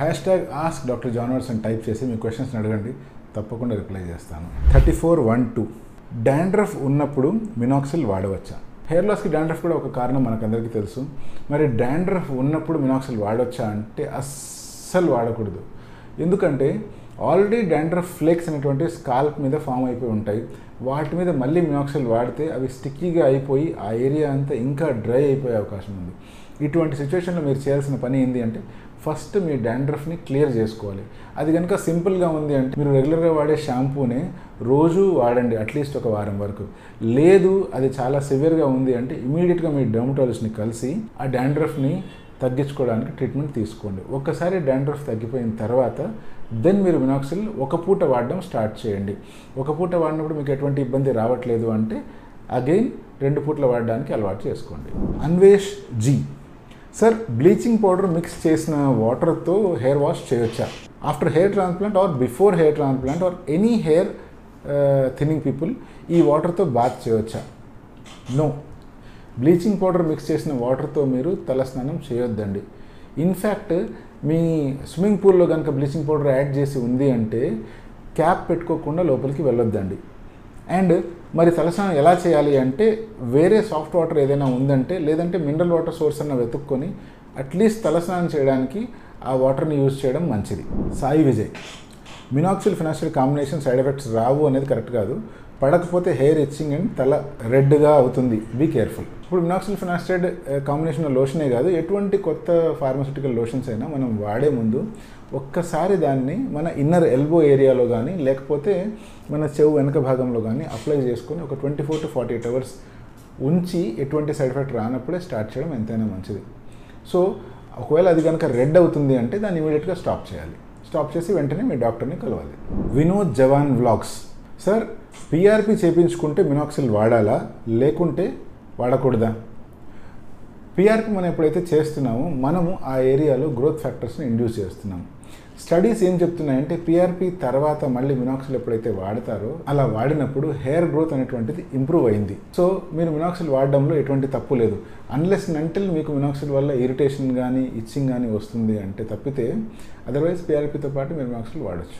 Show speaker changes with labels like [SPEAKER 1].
[SPEAKER 1] Hash tag ask doctor జానర్స్ అని type చేసి మీ క్వశ్చన్స్ అడగండి. తప్పకుండా రిప్లై చేస్తాను. Thirty four one two dandruff ఉన్నప్పుడు మినాక్సిల్ వాడవచ్చా? హెయిర్ లాస్కి డాండ్రఫ్ కూడా ఒక కారణం మనకందరికీ తెలుసు. మరి డాండ్రఫ్ ఉన్నప్పుడు మినాక్సిల్ వాడవచ్చా అంటే అస్సలు వాడకూడదు. ఎందుకంటే ఆల్రెడీ డాండ్రఫ్ ఫ్లేక్స్ అనేటువంటి స్కాల్ప్ మీద ఫామ్ అయిపోయి ఉంటాయి. వాటి మీద మళ్ళీ మినాక్సిల్ వాడితే అవి స్టిక్కీగా అయిపోయి ఆ ఏరియా అంతా ఇంకా డ్రై అయిపోయే అవకాశం ఉంది. ఇటువంటి సిచ్యువేషన్లో మీరు చేయాల్సిన పని ఏంటి అంటే ఫస్ట్ మీ డాండ్రఫ్ని క్లియర్ చేసుకోవాలి. అది కనుక సింపుల్గా ఉంది అంటే మీరు రెగ్యులర్గా వాడే షాంపూనే రోజు వాడండి అట్లీస్ట్ ఒక వారం వరకు. లేదు అది చాలా సివియర్గా ఉంది అంటే ఇమీడియట్గా మీ డెర్మటాలజిస్ట్ని కలిసి ఆ డాండ్రఫ్ని తగ్గించుకోవడానికి ట్రీట్మెంట్ తీసుకోండి. ఒక్కసారి డాండ్రఫ్ తగ్గిపోయిన తర్వాత దెన్ మీరు మినాక్సిల్ ఒక పూట వాడడం స్టార్ట్ చేయండి. ఒక పూట వాడినప్పుడు మీకు ఎటువంటి ఇబ్బంది రావట్లేదు అంటే అగైన్ రెండు పూట్ల వాడడానికి అలవాటు చేసుకోండి. Anvesh ji. Sir bleaching powder mix చేసిన వాటర్తో హెయిర్ వాష్ చేయొచ్చా? After hair transplant or before hair transplant or any hair thinning people ఈ వాటర్తో బాత్ చేయొచ్చా? నో బ్లీచింగ్ పౌడర్ మిక్స్ చేసిన వాటర్తో మీరు తల స్నానం చేయొద్దండి ఇన్ఫ్యాక్ట్ మీ స్విమ్మింగ్ పూల్లో కనుక బ్లీచింగ్ పౌడర్ యాడ్ చేసి ఉంది అంటే క్యాప్ పెట్టుకోకుండా లోపలికి వెళ్ళొద్దండి. అండ్ మరి తలస్నానం ఎలా చేయాలి అంటే వేరే సాఫ్ట్ వాటర్ ఏదైనా ఉందంటే లేదంటే మినరల్ వాటర్ సోర్స్ అన్న వెతుక్కొని అట్లీస్ట్ తలస్నానం చేయడానికి ఆ వాటర్ని యూజ్ చేయడం మంచిది. Sai Vijay. Minoxil Finaxil combination side effects రావు అనేది కరెక్ట్ కాదు. పడకపోతే హెయిర్ ఎచ్చింగ్ అండ్ తల రెడ్గా అవుతుంది. బీ కేర్ఫుల్ ఇప్పుడు మినాక్సిల్ ఫినాస్టైడ్ కాంబినేషన్ లోషనే కాదు ఎటువంటి కొత్త ఫార్మస్యూటికల్ లోషన్స్ అయినా మనం వాడే ముందు ఒక్కసారి దాన్ని మన ఇన్నర్ ఎల్బో ఏరియాలో కానీ లేకపోతే మన చెవు వెనక భాగంలో కానీ అప్లై చేసుకొని ఒక twenty four to forty eight hours ఉంచి ఎటువంటి సైడ్ ఎఫెక్ట్ రానప్పుడే స్టార్ట్ చేయడం ఎంతైనా మంచిది. సో ఒకవేళ అది కనుక రెడ్ అవుతుంది అంటే దాన్ని ఇమీడియట్గా స్టాప్ చేయాలి. స్టాప్ చేసి వెంటనే మీ డాక్టర్ని కలవాలి. Vinod Jawan vlogs. Sir PRP చేపించుకుంటే Minoxil వాడాలా? లేకుంటే వాడకూడదా? పిఆర్పి మనం ఎప్పుడైతే చేస్తున్నామో మనము ఆ ఏరియాలో గ్రోత్ ఫ్యాక్టర్స్ని ఇండ్యూస్ చేస్తున్నాం. స్టడీస్ ఏం చెప్తున్నాయంటే పీఆర్పీ తర్వాత మళ్ళీ మినాక్సిల్ ఎప్పుడైతే వాడతారో అలా వాడినప్పుడు హెయిర్ గ్రోత్ అనేటువంటిది ఇంప్రూవ్ అయింది. సో మీరు మినాక్సిల్ వాడడంలో ఎటువంటి తప్పు లేదు. అన్లెస్ నంటిల్ మీకు మినాక్సిల్ వల్ల ఇరిటేషన్ కానీ ఇచ్చింగ్ కానీ వస్తుంది అంటే తప్పితే అదర్వైజ్ పీఆర్పీతో పాటు మీరు మినాక్సిల్ వాడచ్చు.